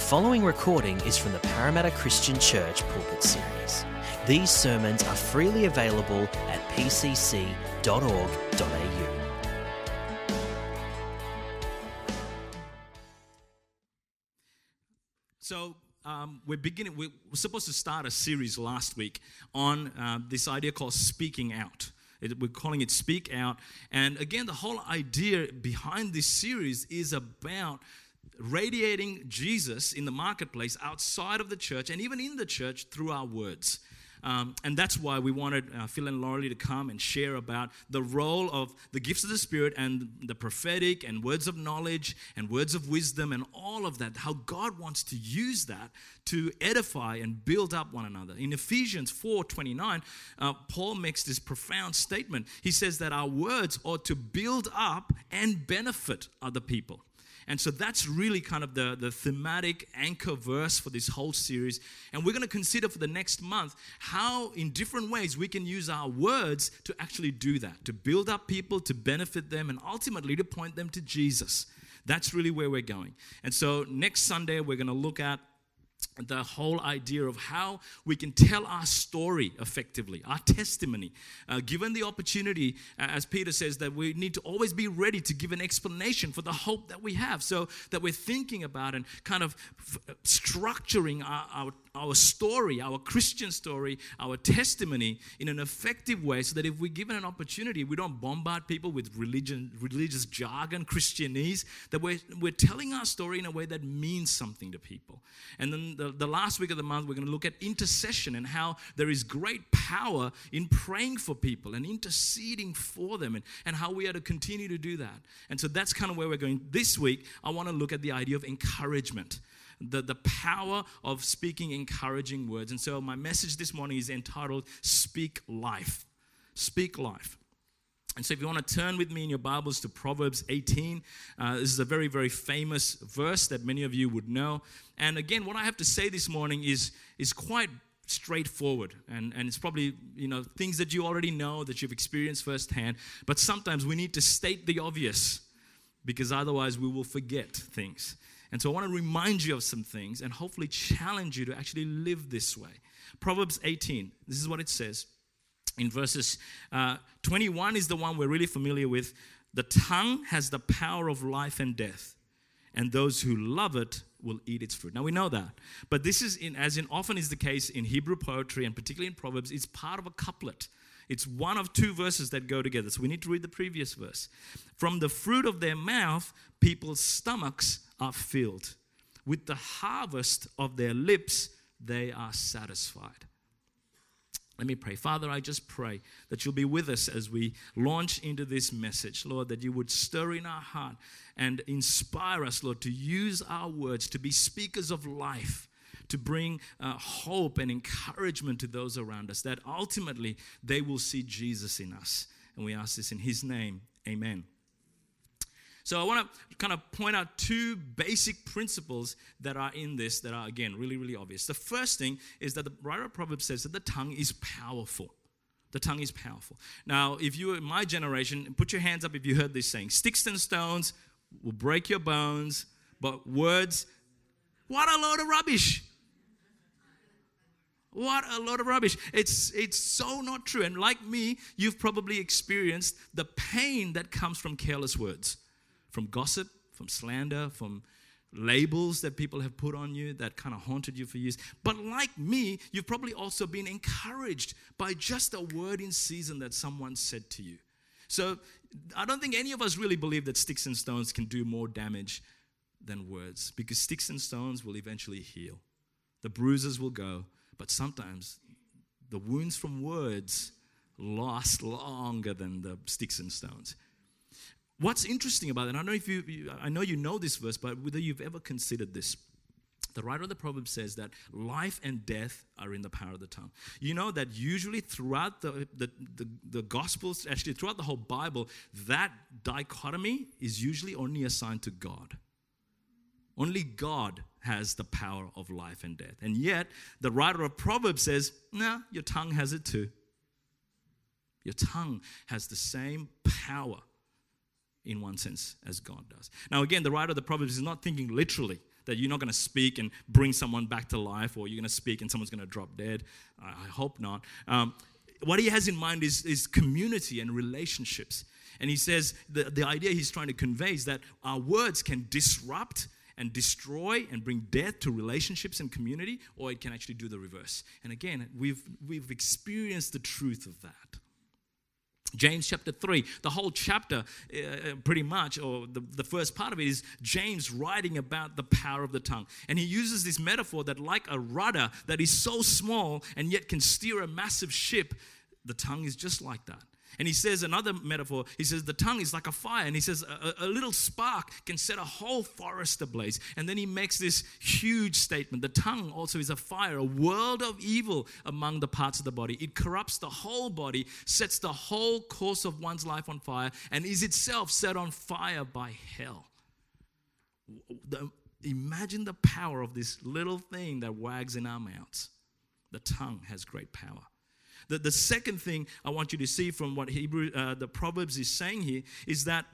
The following recording is from the Parramatta Christian Church Pulpit Series. These sermons are freely available at pcc.org.au. So um, we're beginning. We were supposed to start a series last week on uh, this idea called speaking out. It- we're calling it Speak Out. And again, the whole idea behind this series is about radiating Jesus in the marketplace, outside of the church, and even in the church through our words. Um, and that's why we wanted uh, Phil and Laurie to come and share about the role of the gifts of the Spirit and the prophetic and words of knowledge and words of wisdom and all of that, how God wants to use that to edify and build up one another. In Ephesians 4 29, uh, Paul makes this profound statement. He says that our words ought to build up and benefit other people. And so that's really kind of the, the thematic anchor verse for this whole series. And we're going to consider for the next month how, in different ways, we can use our words to actually do that, to build up people, to benefit them, and ultimately to point them to Jesus. That's really where we're going. And so next Sunday, we're going to look at the whole idea of how we can tell our story effectively, our testimony. Uh, given the opportunity, uh, as Peter says, that we need to always be ready to give an explanation for the hope that we have, so that we're thinking about and kind of f- structuring our, our, our story, our Christian story, our testimony in an effective way, so that if we're given an opportunity, we don't bombard people with religion, religious jargon, Christianese, that we're, we're telling our story in a way that means something to people. And then the, the last week of the month, we're going to look at intercession and how there is great power in praying for people and interceding for them and, and how we are to continue to do that. And so that's kind of where we're going. This week, I want to look at the idea of encouragement. The, the power of speaking encouraging words. And so, my message this morning is entitled Speak Life. Speak Life. And so, if you want to turn with me in your Bibles to Proverbs 18, uh, this is a very, very famous verse that many of you would know. And again, what I have to say this morning is, is quite straightforward. And, and it's probably, you know, things that you already know, that you've experienced firsthand. But sometimes we need to state the obvious because otherwise we will forget things. And so, I want to remind you of some things and hopefully challenge you to actually live this way. Proverbs 18, this is what it says in verses uh, 21 is the one we're really familiar with. The tongue has the power of life and death, and those who love it will eat its fruit. Now we know that, but this is in, as in often is the case in Hebrew poetry and particularly in Proverbs, it's part of a couplet. It's one of two verses that go together. So we need to read the previous verse. From the fruit of their mouth, people's stomachs are filled. With the harvest of their lips, they are satisfied. Let me pray. Father, I just pray that you'll be with us as we launch into this message, Lord, that you would stir in our heart and inspire us, Lord, to use our words to be speakers of life, to bring uh, hope and encouragement to those around us, that ultimately they will see Jesus in us. And we ask this in his name. Amen. So I want to kind of point out two basic principles that are in this that are again really really obvious. The first thing is that the writer of Proverbs says that the tongue is powerful. The tongue is powerful. Now, if you in my generation, put your hands up if you heard this saying. Sticks and stones will break your bones, but words, what a load of rubbish. What a load of rubbish. It's, it's so not true. And like me, you've probably experienced the pain that comes from careless words, from gossip, from slander, from labels that people have put on you that kind of haunted you for years. But like me, you've probably also been encouraged by just a word in season that someone said to you. So I don't think any of us really believe that sticks and stones can do more damage than words because sticks and stones will eventually heal. The bruises will go, but sometimes the wounds from words last longer than the sticks and stones. What's interesting about it, I know if you, I know you know this verse, but whether you've ever considered this. The writer of the Proverbs says that life and death are in the power of the tongue. You know that usually throughout the, the, the, the Gospels, actually throughout the whole Bible, that dichotomy is usually only assigned to God. Only God has the power of life and death. And yet, the writer of Proverbs says, nah, your tongue has it too. Your tongue has the same power in one sense as God does. Now, again, the writer of the Proverbs is not thinking literally that you're not going to speak and bring someone back to life or you're going to speak and someone's going to drop dead. I hope not. Um, what he has in mind is, is community and relationships. And he says the, the idea he's trying to convey is that our words can disrupt and destroy and bring death to relationships and community, or it can actually do the reverse. And again, we've, we've experienced the truth of that. James chapter 3, the whole chapter, uh, pretty much, or the, the first part of it, is James writing about the power of the tongue. And he uses this metaphor that, like a rudder that is so small and yet can steer a massive ship, the tongue is just like that. And he says another metaphor, he says the tongue is like a fire. And he says a, a, little spark can set a whole forest ablaze. And then he makes this huge statement the tongue also is a fire, a world of evil among the parts of the body. It corrupts the whole body, sets the whole course of one's life on fire, and is itself set on fire by hell. The, imagine the power of this little thing that wags in our mouths. The tongue has great power. The, the second thing I want you to see from what Hebrew, uh, the Proverbs is saying here is that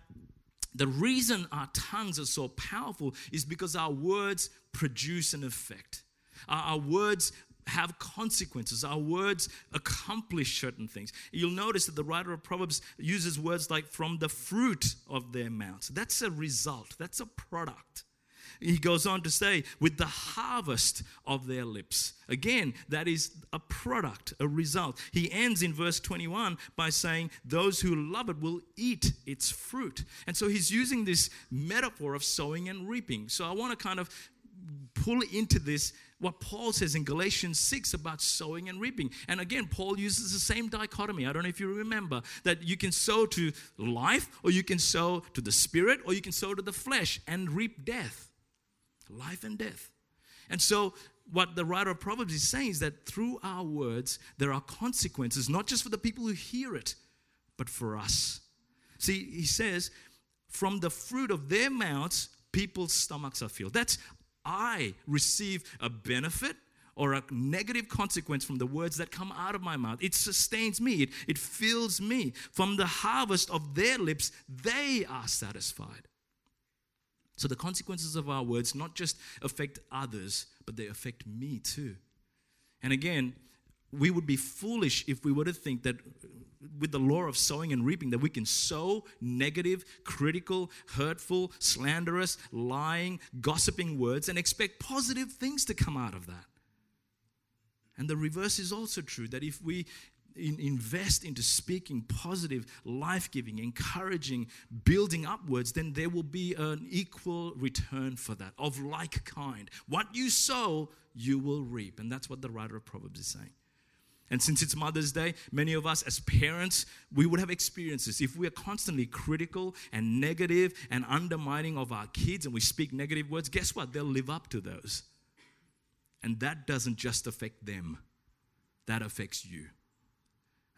the reason our tongues are so powerful is because our words produce an effect. Our, our words have consequences. Our words accomplish certain things. You'll notice that the writer of Proverbs uses words like from the fruit of their mouths. That's a result, that's a product. He goes on to say, with the harvest of their lips. Again, that is a product, a result. He ends in verse 21 by saying, Those who love it will eat its fruit. And so he's using this metaphor of sowing and reaping. So I want to kind of pull into this what Paul says in Galatians 6 about sowing and reaping. And again, Paul uses the same dichotomy. I don't know if you remember that you can sow to life, or you can sow to the spirit, or you can sow to the flesh and reap death life and death. And so, what the writer of Proverbs is saying is that through our words, there are consequences, not just for the people who hear it, but for us. See, he says, from the fruit of their mouths, people's stomachs are filled. That's I receive a benefit or a negative consequence from the words that come out of my mouth. It sustains me, it, it fills me. From the harvest of their lips, they are satisfied. So the consequences of our words not just affect others, but they affect me too. And again, we would be foolish if we were to think that with the law of sowing and reaping that we can sow negative, critical, hurtful, slanderous, lying, gossiping words and expect positive things to come out of that. And the reverse is also true that if we in, invest into speaking positive, life giving, encouraging, building upwards, then there will be an equal return for that of like kind. What you sow, you will reap. And that's what the writer of Proverbs is saying. And since it's Mother's Day, many of us as parents, we would have experiences. If we are constantly critical and negative and undermining of our kids and we speak negative words, guess what? They'll live up to those. And that doesn't just affect them, that affects you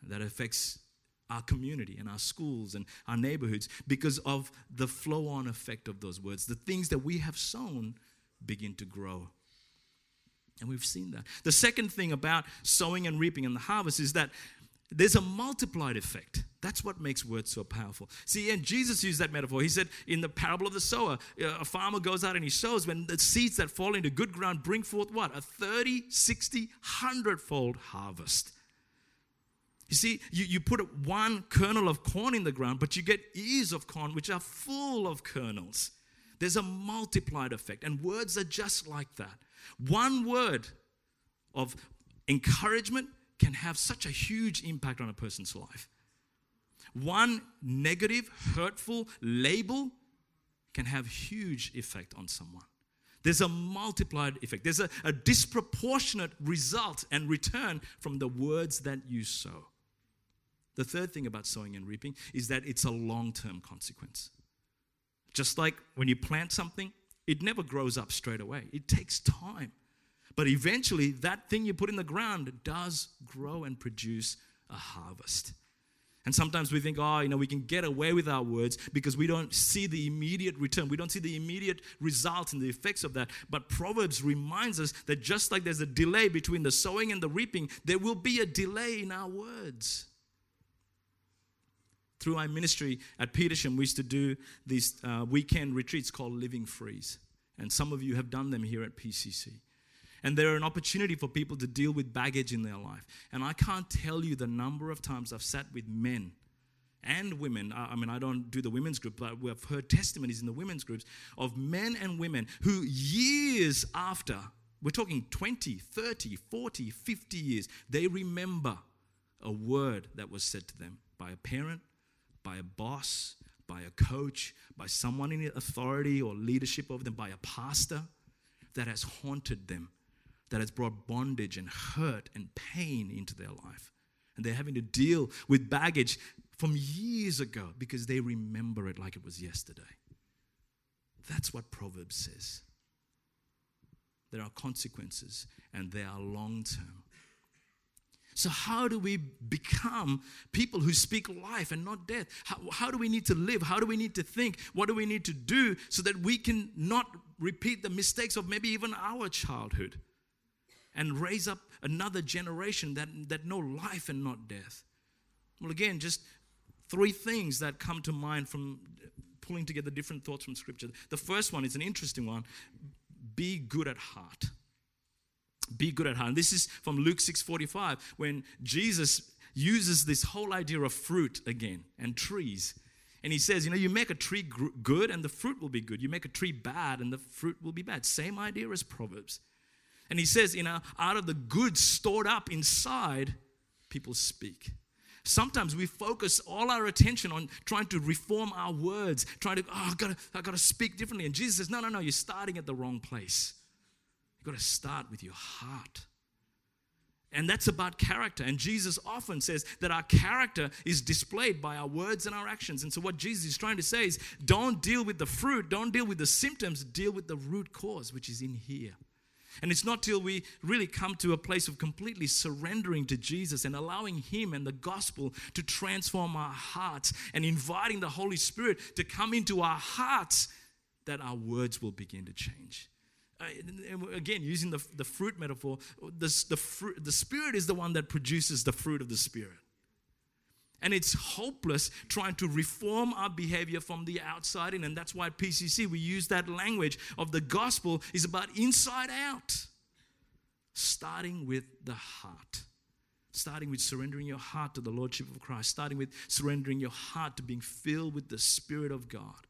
that affects our community and our schools and our neighborhoods because of the flow on effect of those words. The things that we have sown begin to grow. And we've seen that. The second thing about sowing and reaping and the harvest is that there's a multiplied effect. That's what makes words so powerful. See, and Jesus used that metaphor. He said in the parable of the sower, uh, a farmer goes out and he sows when the seeds that fall into good ground bring forth what? A 30, 60, 100 fold harvest. You see, you, you put one kernel of corn in the ground, but you get ears of corn which are full of kernels. There's a multiplied effect, and words are just like that. One word of encouragement can have such a huge impact on a person's life. One negative, hurtful label can have huge effect on someone. There's a multiplied effect. There's a, a disproportionate result and return from the words that you sow. The third thing about sowing and reaping is that it's a long term consequence. Just like when you plant something, it never grows up straight away, it takes time. But eventually, that thing you put in the ground does grow and produce a harvest. And sometimes we think, oh, you know, we can get away with our words because we don't see the immediate return. We don't see the immediate result and the effects of that. But Proverbs reminds us that just like there's a delay between the sowing and the reaping, there will be a delay in our words. Through our ministry at Petersham, we used to do these uh, weekend retreats called Living Freeze. And some of you have done them here at PCC. And they're an opportunity for people to deal with baggage in their life. And I can't tell you the number of times I've sat with men and women. I mean, I don't do the women's group, but we've heard testimonies in the women's groups of men and women who, years after, we're talking 20, 30, 40, 50 years, they remember a word that was said to them by a parent, by a boss, by a coach, by someone in authority or leadership over them, by a pastor that has haunted them, that has brought bondage and hurt and pain into their life. And they're having to deal with baggage from years ago because they remember it like it was yesterday. That's what Proverbs says. There are consequences and they are long term. So, how do we become people who speak life and not death? How, how, do we need to live? How do we need to think? What do we need to do so that we can not repeat the mistakes of maybe even our childhood and raise up another generation that, that know life and not death? Well, again, just three things that come to mind from pulling together different thoughts from Scripture. The first one is an interesting one be good at heart. Be good at heart. And this is from Luke 6:45 when Jesus uses this whole idea of fruit again and trees. And he says, you know, you make a tree good and the fruit will be good. You make a tree bad and the fruit will be bad. Same idea as Proverbs. And he says, you know, out of the good stored up inside, people speak. Sometimes we focus all our attention on trying to reform our words, trying to, oh, I gotta, I gotta speak differently. And Jesus says, no, no, no, you're starting at the wrong place. Got to start with your heart. And that's about character. And Jesus often says that our character is displayed by our words and our actions. And so, what Jesus is trying to say is don't deal with the fruit, don't deal with the symptoms, deal with the root cause, which is in here. And it's not till we really come to a place of completely surrendering to Jesus and allowing Him and the gospel to transform our hearts and inviting the Holy Spirit to come into our hearts that our words will begin to change. Uh, again, using the, the fruit metaphor, the, the, fruit, the Spirit is the one that produces the fruit of the Spirit. And it's hopeless trying to reform our behavior from the outside in. And that's why at PCC we use that language of the gospel is about inside out. Starting with the heart. Starting with surrendering your heart to the Lordship of Christ. Starting with surrendering your heart to being filled with the Spirit of God.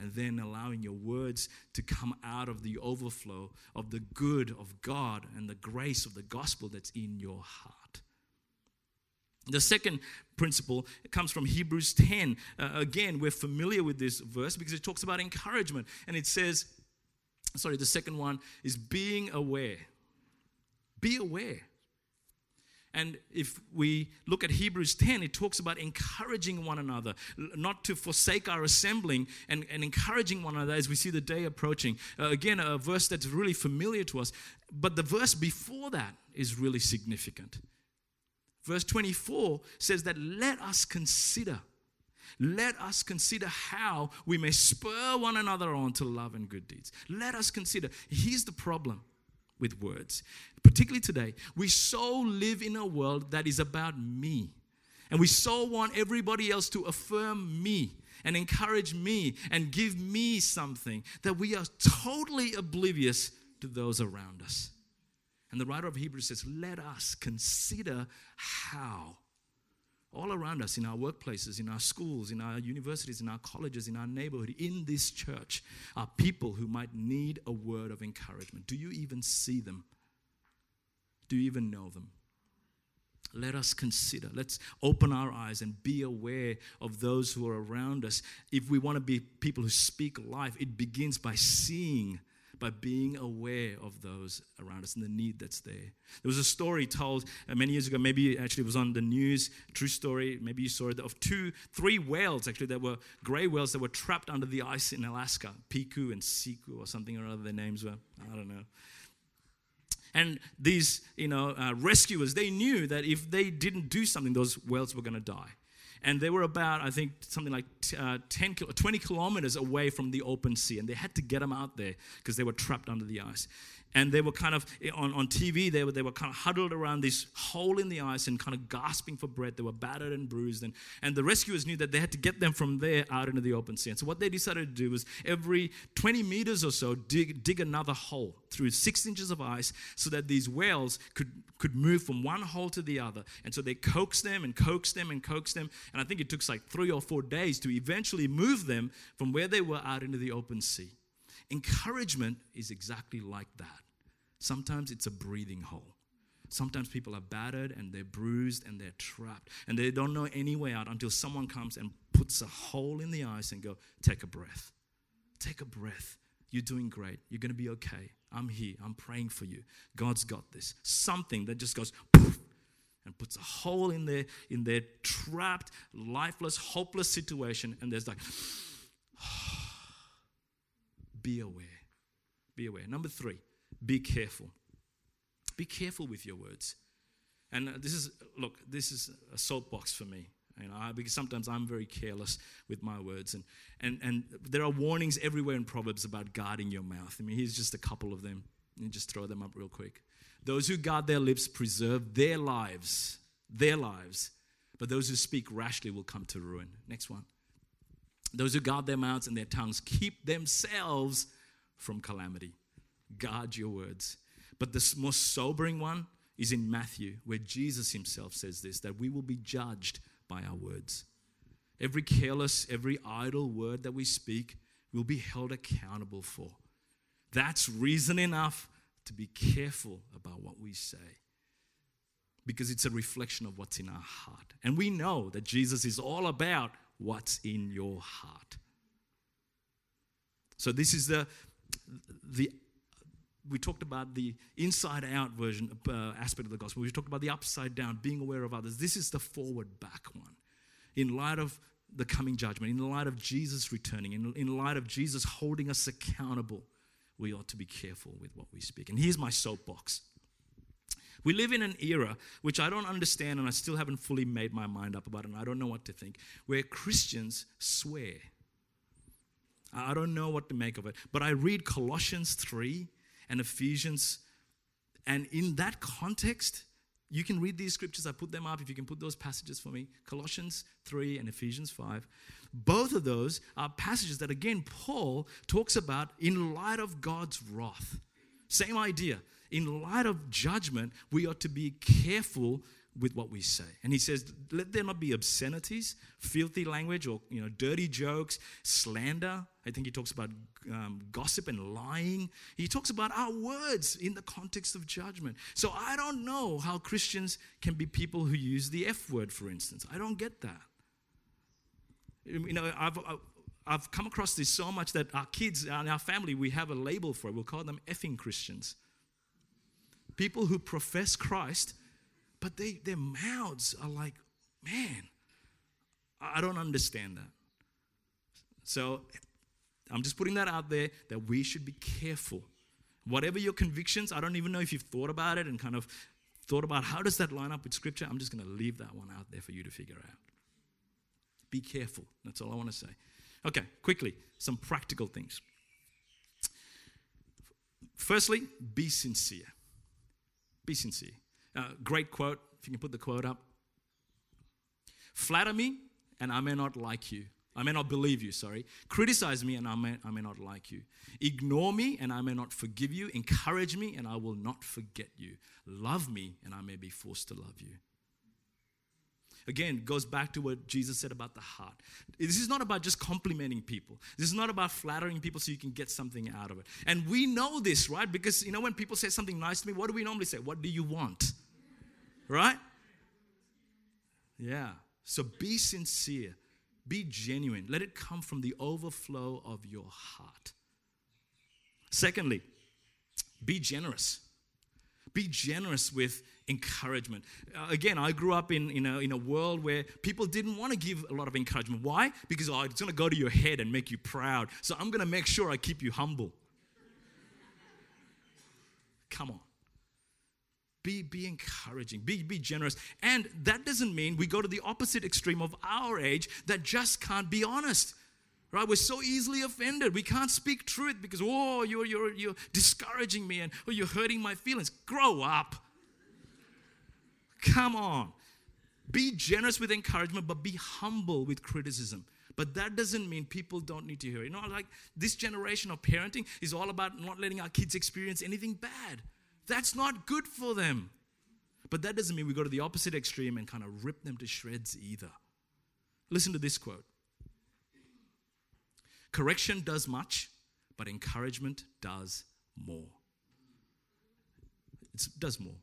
And then allowing your words to come out of the overflow of the good of God and the grace of the gospel that's in your heart. The second principle comes from Hebrews 10. Uh, again, we're familiar with this verse because it talks about encouragement. And it says, sorry, the second one is being aware. Be aware. And if we look at Hebrews 10, it talks about encouraging one another, not to forsake our assembling and, and encouraging one another as we see the day approaching. Uh, again, a verse that's really familiar to us. But the verse before that is really significant. Verse 24 says that let us consider. Let us consider how we may spur one another on to love and good deeds. Let us consider. Here's the problem with words, particularly today. We so live in a world that is about me. And we so want everybody else to affirm me and encourage me and give me something that we are totally oblivious to those around us. And the writer of Hebrews says, Let us consider how all around us, in our workplaces, in our schools, in our universities, in our colleges, in our neighborhood, in this church, are people who might need a word of encouragement. Do you even see them? Do you even know them? Let us consider. Let's open our eyes and be aware of those who are around us. If we want to be people who speak life, it begins by seeing by being aware of those around us and the need that's there. There was a story told uh, many years ago, maybe actually it was on the news, true story, maybe you saw it, of two, three whales actually that were gray whales that were trapped under the ice in Alaska, Piku and Siku or something or other their names were, I don't know. And these, you know, uh, rescuers, they knew that if they didn't do something, those whales were going to die. And they were about i think something like uh, 10 20 kilometers away from the open sea. And they had to get them out there because they were trapped under the ice and they were kind of on, on TV, they were, they were kind of huddled around this hole in the ice and kind of gasping for breath. They were battered and bruised. And, and the rescuers knew that they had to get them from there out into the open sea. And so, what they decided to do was every 20 meters or so, dig, dig another hole through six inches of ice so that these whales could, could move from one hole to the other. And so, they coaxed them and coaxed them and coaxed them. And I think it took like three or four days to eventually move them from where they were out into the open sea. Encouragement is exactly like that. Sometimes it's a breathing hole. Sometimes people are battered and they're bruised and they're trapped and they don't know any way out until someone comes and puts a hole in the ice and go, take a breath. Take a breath. You're doing great. You're going to be okay. I'm here. I'm praying for you. God's got this. Something that just goes and puts a hole in their in their trapped, lifeless, hopeless situation and there's like oh, be aware. Be aware. Number 3 be careful. Be careful with your words. And uh, this is, look, this is a soapbox for me. You know, I, because sometimes I'm very careless with my words. And, and, and there are warnings everywhere in Proverbs about guarding your mouth. I mean, here's just a couple of them. You just throw them up real quick. Those who guard their lips preserve their lives, their lives. But those who speak rashly will come to ruin. Next one. Those who guard their mouths and their tongues keep themselves from calamity guard your words. But the most sobering one is in Matthew, where Jesus himself says this that we will be judged by our words. Every careless, every idle word that we speak will be held accountable for. That's reason enough to be careful about what we say because it's a reflection of what's in our heart. And we know that Jesus is all about what's in your heart. So this is the the we talked about the inside out version uh, aspect of the gospel. We talked about the upside down, being aware of others. This is the forward back one. In light of the coming judgment, in light of Jesus returning, in, in light of Jesus holding us accountable, we ought to be careful with what we speak. And here's my soapbox. We live in an era which I don't understand and I still haven't fully made my mind up about, and I don't know what to think, where Christians swear. I don't know what to make of it. But I read Colossians 3 and Ephesians. And in that context, you can read these scriptures. I put them up if you can put those passages for me Colossians 3 and Ephesians 5. Both of those are passages that, again, Paul talks about in light of God's wrath. Same idea. In light of judgment, we ought to be careful with what we say. And he says, let there not be obscenities, filthy language, or you know, dirty jokes, slander. I think he talks about um, gossip and lying. He talks about our words in the context of judgment. So I don't know how Christians can be people who use the F word, for instance. I don't get that. You know, I've, I've come across this so much that our kids and our family, we have a label for it. We'll call them effing Christians. People who profess Christ but they, their mouths are like, man, I don't understand that. So I'm just putting that out there that we should be careful. Whatever your convictions, I don't even know if you've thought about it and kind of thought about how does that line up with scripture. I'm just going to leave that one out there for you to figure out. Be careful. That's all I want to say. Okay, quickly, some practical things. Firstly, be sincere. Be sincere. Uh, great quote, if you can put the quote up. Flatter me, and I may not like you. I may not believe you, sorry. Criticize me, and I may, I may not like you. Ignore me, and I may not forgive you. Encourage me, and I will not forget you. Love me, and I may be forced to love you. Again, goes back to what Jesus said about the heart. This is not about just complimenting people. This is not about flattering people so you can get something out of it. And we know this, right? Because, you know, when people say something nice to me, what do we normally say? What do you want? Right? Yeah. So be sincere, be genuine. Let it come from the overflow of your heart. Secondly, be generous. Be generous with encouragement. Uh, again, I grew up in, in, a, in a world where people didn't want to give a lot of encouragement. Why? Because oh, it's going to go to your head and make you proud. So I'm going to make sure I keep you humble. Come on. Be, be encouraging, be, be generous. And that doesn't mean we go to the opposite extreme of our age that just can't be honest. Right? We're so easily offended. We can't speak truth because, oh, you're, you're, you're discouraging me and oh, you're hurting my feelings. Grow up. Come on. Be generous with encouragement, but be humble with criticism. But that doesn't mean people don't need to hear. You know, like this generation of parenting is all about not letting our kids experience anything bad. That's not good for them. But that doesn't mean we go to the opposite extreme and kind of rip them to shreds either. Listen to this quote Correction does much, but encouragement does more. It does more.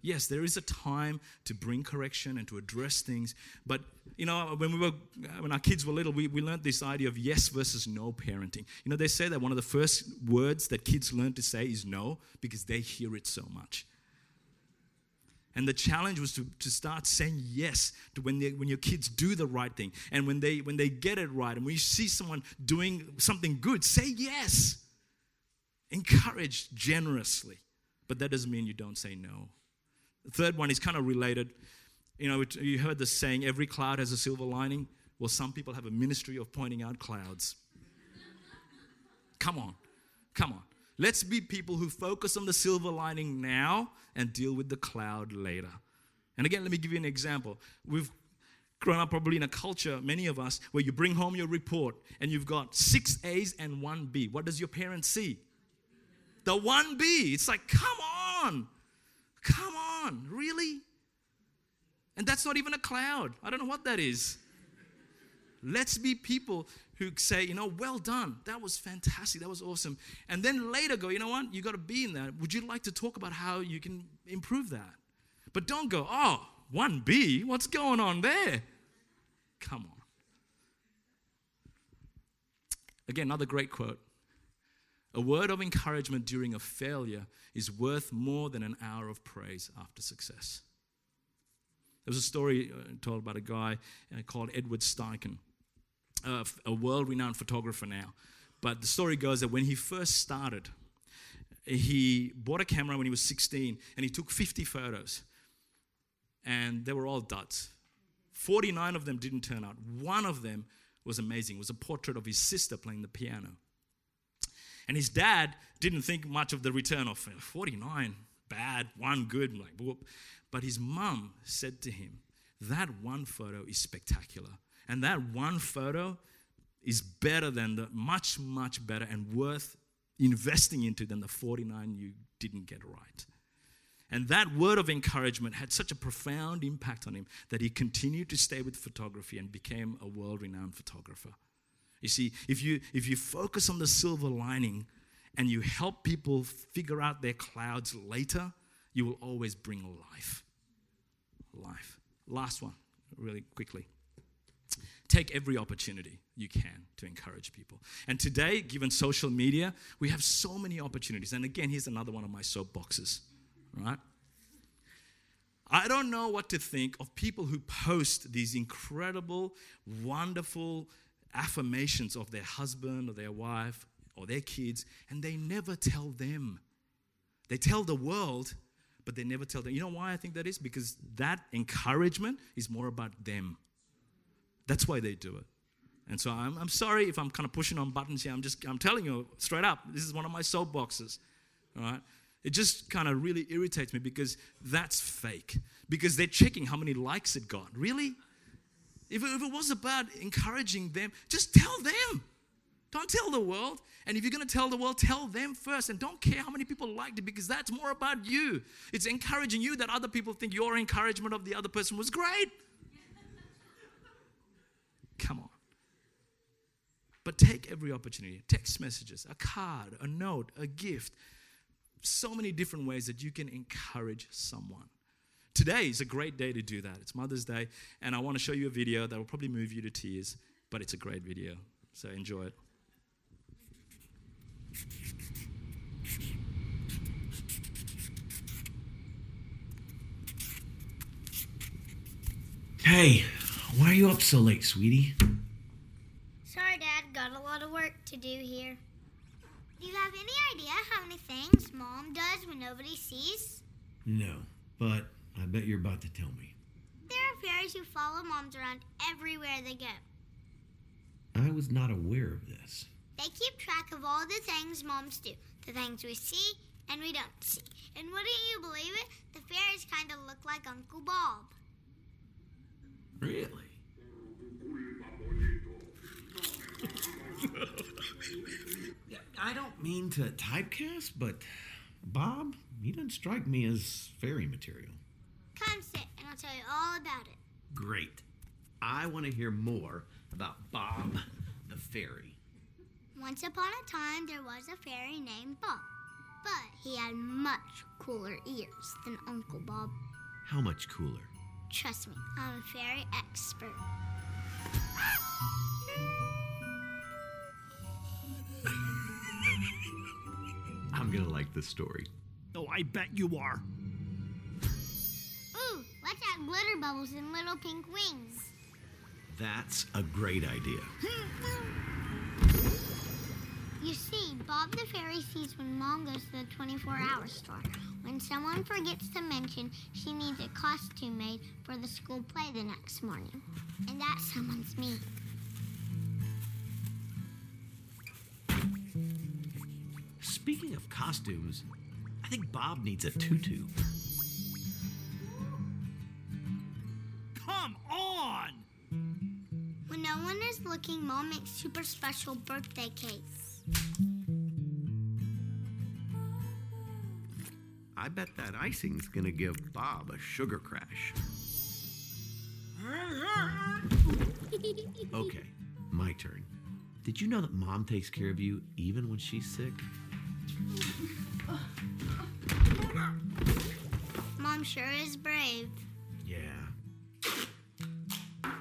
Yes, there is a time to bring correction and to address things, but you know, when we were when our kids were little, we, we learned this idea of yes versus no parenting. You know, they say that one of the first words that kids learn to say is no because they hear it so much. And the challenge was to, to start saying yes to when, they, when your kids do the right thing and when they, when they get it right and when you see someone doing something good, say yes. Encourage generously. But that doesn't mean you don't say no. The third one is kind of related. You know, you heard the saying, every cloud has a silver lining. Well, some people have a ministry of pointing out clouds. come on, come on. Let's be people who focus on the silver lining now and deal with the cloud later. And again, let me give you an example. We've grown up probably in a culture, many of us, where you bring home your report and you've got six A's and one B. What does your parents see? The one B. It's like, come on, come on, really? And that's not even a cloud. I don't know what that is. Let's be people who say, you know, well done. That was fantastic. That was awesome. And then later go, you know what? You got to be in that. Would you like to talk about how you can improve that? But don't go, oh, 1B, what's going on there? Come on. Again, another great quote. A word of encouragement during a failure is worth more than an hour of praise after success. There was a story uh, told about a guy uh, called Edward Steichen a world renowned photographer now. But the story goes that when he first started, he bought a camera when he was 16 and he took 50 photos. And they were all duds. 49 of them didn't turn out. One of them was amazing. It was a portrait of his sister playing the piano. And his dad didn't think much of the return of 49, bad, one good, like whoop. But his mum said to him, That one photo is spectacular. And that one photo is better than the much, much better and worth investing into than the 49 you didn't get right. And that word of encouragement had such a profound impact on him that he continued to stay with photography and became a world renowned photographer. You see, if you, if you focus on the silver lining and you help people figure out their clouds later, you will always bring life. Life. Last one, really quickly take every opportunity you can to encourage people. And today, given social media, we have so many opportunities. And again, here's another one of my soapboxes, right? I don't know what to think of people who post these incredible, wonderful affirmations of their husband or their wife or their kids, and they never tell them. They tell the world, but they never tell them. You know why I think that is? Because that encouragement is more about them. That's why they do it. And so I'm, I'm sorry if I'm kind of pushing on buttons here. I'm just I'm telling you straight up, this is one of my soapboxes. All right? It just kind of really irritates me because that's fake. Because they're checking how many likes it got. Really? If it, if it was about encouraging them, just tell them. Don't tell the world. And if you're going to tell the world, tell them first. And don't care how many people liked it because that's more about you. It's encouraging you that other people think your encouragement of the other person was great. Come on. But take every opportunity text messages, a card, a note, a gift. So many different ways that you can encourage someone. Today is a great day to do that. It's Mother's Day, and I want to show you a video that will probably move you to tears, but it's a great video. So enjoy it. Hey, why are you up so late, sweetie? Sorry, Dad. Got a lot of work to do here. Do you have any idea how many things Mom does when nobody sees? No. but I bet you're about to tell me. There are fairies who follow moms around everywhere they go. I was not aware of this. They keep track of all the things moms do, the things we see and we don't see. And wouldn't you believe it? The fairies kind of look like Uncle Bob. Really? I don't mean to typecast, but Bob, he doesn't strike me as fairy material. Come sit and I'll tell you all about it. Great. I want to hear more about Bob the fairy. Once upon a time, there was a fairy named Bob, but he had much cooler ears than Uncle Bob. How much cooler? Trust me, I'm a fairy expert. I'm gonna like this story. Oh, I bet you are. Let's add glitter bubbles and little pink wings. That's a great idea. You see, Bob the fairy sees when Mom goes to the 24 hour store. When someone forgets to mention she needs a costume made for the school play the next morning. And that someone's me. Speaking of costumes, I think Bob needs a tutu. Come on! When no one is looking, Mom makes super special birthday cakes. I bet that icing's gonna give Bob a sugar crash. Okay, my turn. Did you know that mom takes care of you even when she's sick? Mom sure is brave. Yeah.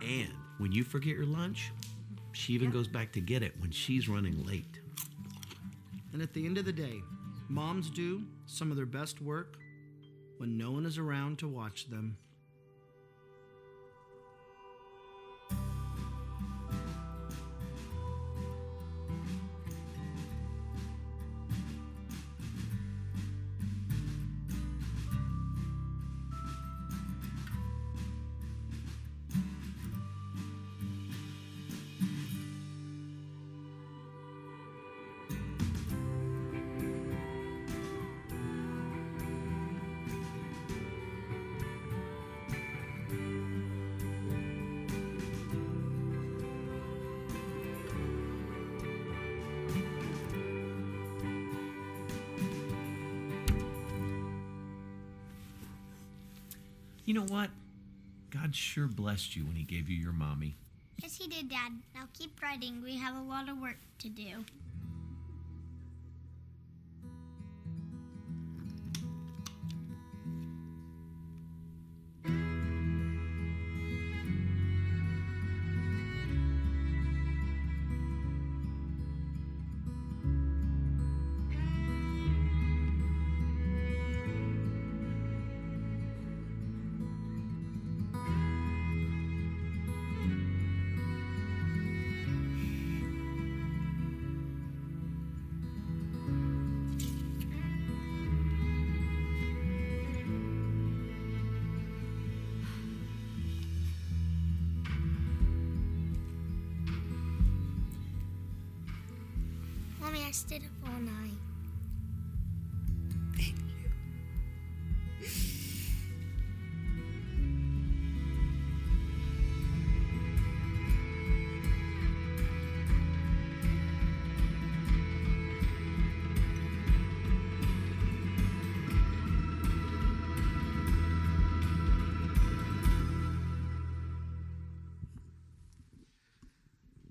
And when you forget your lunch, she even goes back to get it when she's running late. And at the end of the day, moms do some of their best work when no one is around to watch them. You know what? God sure blessed you when He gave you your mommy. Yes, he did, Dad. Now keep writing. We have a lot of work to do. Up all night.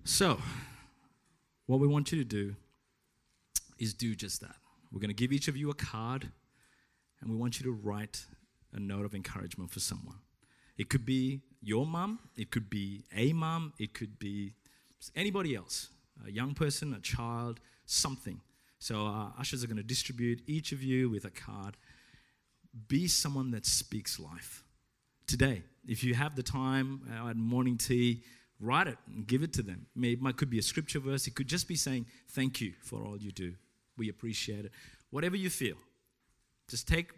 So, what we want you to do is do just that. We're going to give each of you a card, and we want you to write a note of encouragement for someone. It could be your mom, it could be a mom, it could be anybody else, a young person, a child, something. So, uh, ushers are going to distribute each of you with a card. Be someone that speaks life. Today, if you have the time uh, at morning tea, write it and give it to them. It could be a scripture verse. It could just be saying, Thank you for all you do. We appreciate it. Whatever you feel, just take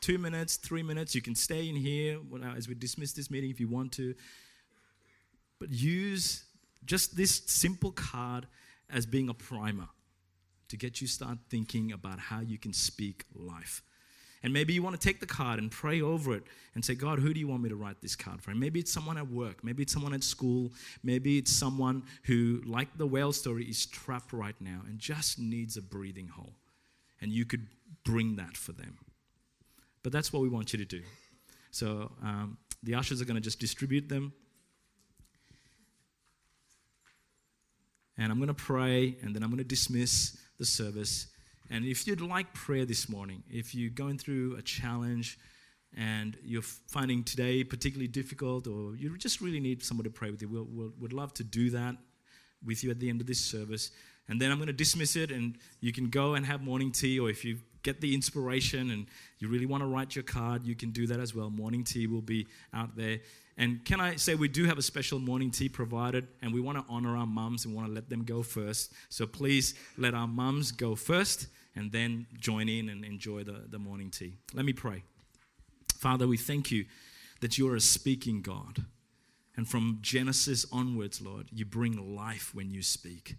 two minutes, three minutes. You can stay in here as we dismiss this meeting if you want to. But use just this simple card as being a primer to get you start thinking about how you can speak life. And maybe you want to take the card and pray over it and say, God, who do you want me to write this card for? And maybe it's someone at work, maybe it's someone at school, maybe it's someone who, like the whale story, is trapped right now and just needs a breathing hole. And you could bring that for them. But that's what we want you to do. So um, the ushers are going to just distribute them. And I'm going to pray, and then I'm going to dismiss the service. And if you'd like prayer this morning, if you're going through a challenge and you're finding today particularly difficult, or you just really need someone to pray with you, we'll, we'll, we'd love to do that with you at the end of this service. And then I'm going to dismiss it, and you can go and have morning tea, or if you get the inspiration and you really want to write your card, you can do that as well. Morning tea will be out there. And can I say we do have a special morning tea provided, and we want to honor our mums and want to let them go first. So please let our mums go first and then join in and enjoy the, the morning tea. Let me pray. Father, we thank you that you're a speaking God. And from Genesis onwards, Lord, you bring life when you speak.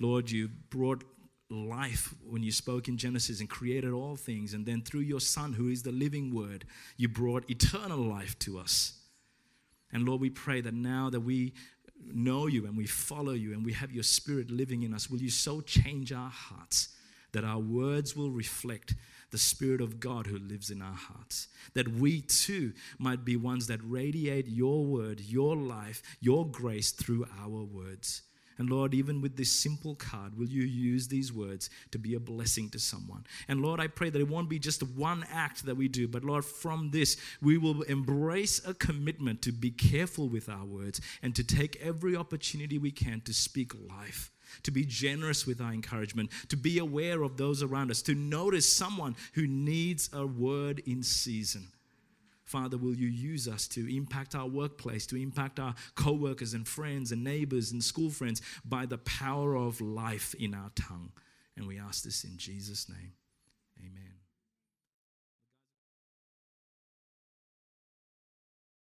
Lord, you brought life when you spoke in Genesis and created all things. And then through your Son, who is the living word, you brought eternal life to us. And Lord, we pray that now that we know you and we follow you and we have your spirit living in us, will you so change our hearts that our words will reflect the Spirit of God who lives in our hearts. That we too might be ones that radiate your word, your life, your grace through our words. And Lord, even with this simple card, will you use these words to be a blessing to someone? And Lord, I pray that it won't be just one act that we do, but Lord, from this, we will embrace a commitment to be careful with our words and to take every opportunity we can to speak life. To be generous with our encouragement, to be aware of those around us, to notice someone who needs a word in season. Father, will you use us to impact our workplace, to impact our co workers and friends and neighbors and school friends by the power of life in our tongue? And we ask this in Jesus' name. Amen.